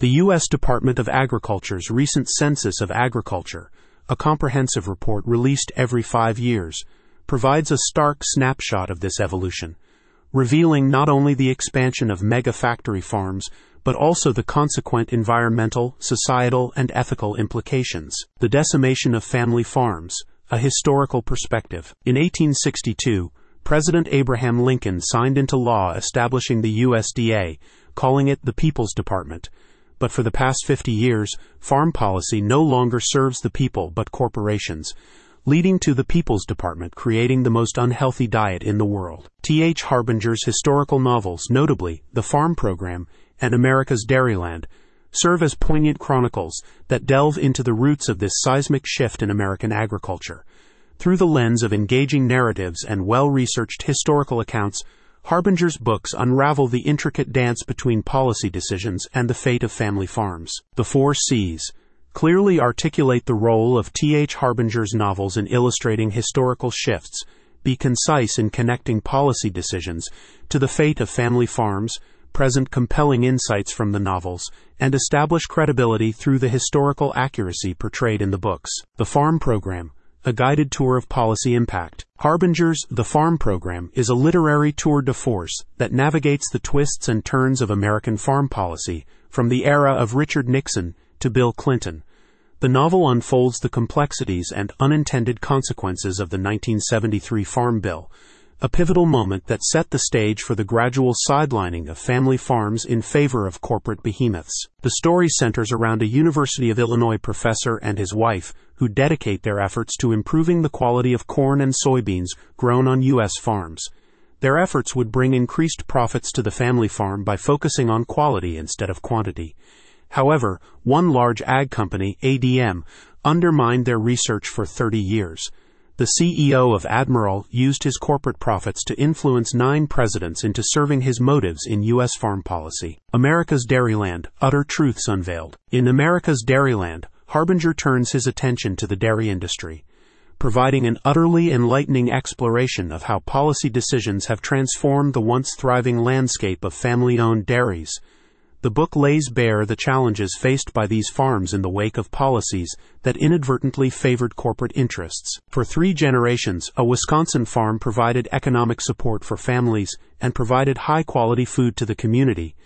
The U.S. Department of Agriculture's recent Census of Agriculture, a comprehensive report released every five years, provides a stark snapshot of this evolution, revealing not only the expansion of mega factory farms, but also the consequent environmental, societal, and ethical implications. The decimation of family farms, a historical perspective. In 1862, President Abraham Lincoln signed into law establishing the USDA, calling it the People's Department. But for the past 50 years, farm policy no longer serves the people but corporations, leading to the People's Department creating the most unhealthy diet in the world. T.H. Harbinger's historical novels, notably The Farm Program and America's Dairyland, serve as poignant chronicles that delve into the roots of this seismic shift in American agriculture. Through the lens of engaging narratives and well researched historical accounts, Harbinger's books unravel the intricate dance between policy decisions and the fate of family farms. The Four C's clearly articulate the role of T.H. Harbinger's novels in illustrating historical shifts, be concise in connecting policy decisions to the fate of family farms, present compelling insights from the novels, and establish credibility through the historical accuracy portrayed in the books. The Farm Program a guided tour of policy impact. Harbinger's The Farm Program is a literary tour de force that navigates the twists and turns of American farm policy from the era of Richard Nixon to Bill Clinton. The novel unfolds the complexities and unintended consequences of the 1973 Farm Bill, a pivotal moment that set the stage for the gradual sidelining of family farms in favor of corporate behemoths. The story centers around a University of Illinois professor and his wife who dedicate their efforts to improving the quality of corn and soybeans grown on U.S. farms. Their efforts would bring increased profits to the family farm by focusing on quality instead of quantity. However, one large ag company, ADM, undermined their research for 30 years. The CEO of Admiral used his corporate profits to influence nine presidents into serving his motives in U.S. farm policy. America's Dairyland, Utter Truths Unveiled. In America's Dairyland, Harbinger turns his attention to the dairy industry, providing an utterly enlightening exploration of how policy decisions have transformed the once thriving landscape of family owned dairies the book lays bare the challenges faced by these farms in the wake of policies that inadvertently favored corporate interests. For three generations, a Wisconsin farm provided economic support for families and provided high quality food to the community.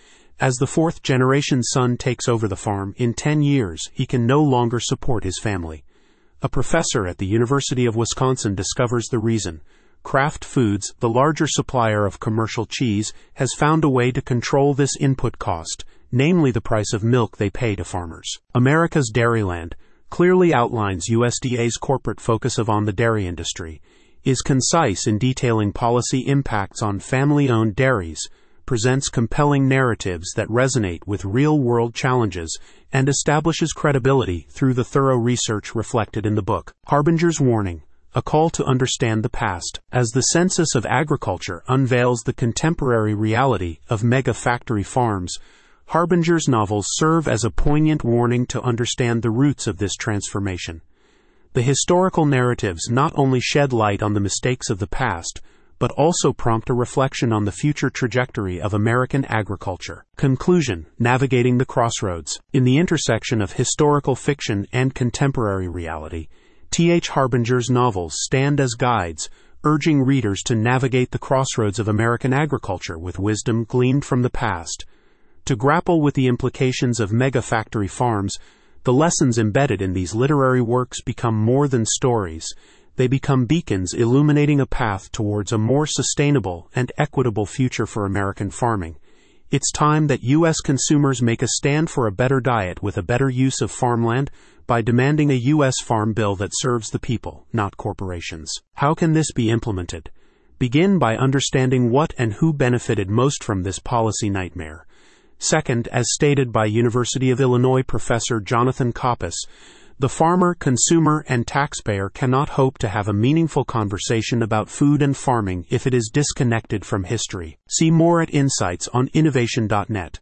As the fourth generation son takes over the farm, in 10 years, he can no longer support his family. A professor at the University of Wisconsin discovers the reason Kraft Foods, the larger supplier of commercial cheese, has found a way to control this input cost, namely the price of milk they pay to farmers. America's Dairyland clearly outlines USDA's corporate focus of on the dairy industry, is concise in detailing policy impacts on family owned dairies, presents compelling narratives that resonate with real world challenges, and establishes credibility through the thorough research reflected in the book. Harbinger's Warning a call to understand the past, as the Census of Agriculture unveils the contemporary reality of mega factory farms. Harbinger's novels serve as a poignant warning to understand the roots of this transformation. The historical narratives not only shed light on the mistakes of the past, but also prompt a reflection on the future trajectory of American agriculture. Conclusion Navigating the Crossroads. In the intersection of historical fiction and contemporary reality, T.H. Harbinger's novels stand as guides, urging readers to navigate the crossroads of American agriculture with wisdom gleaned from the past. To grapple with the implications of mega factory farms, the lessons embedded in these literary works become more than stories. They become beacons illuminating a path towards a more sustainable and equitable future for American farming. It's time that U.S. consumers make a stand for a better diet with a better use of farmland by demanding a U.S. farm bill that serves the people, not corporations. How can this be implemented? Begin by understanding what and who benefited most from this policy nightmare. Second, as stated by University of Illinois professor Jonathan Coppess, the farmer, consumer, and taxpayer cannot hope to have a meaningful conversation about food and farming if it is disconnected from history. See more at Insights on Innovation.net.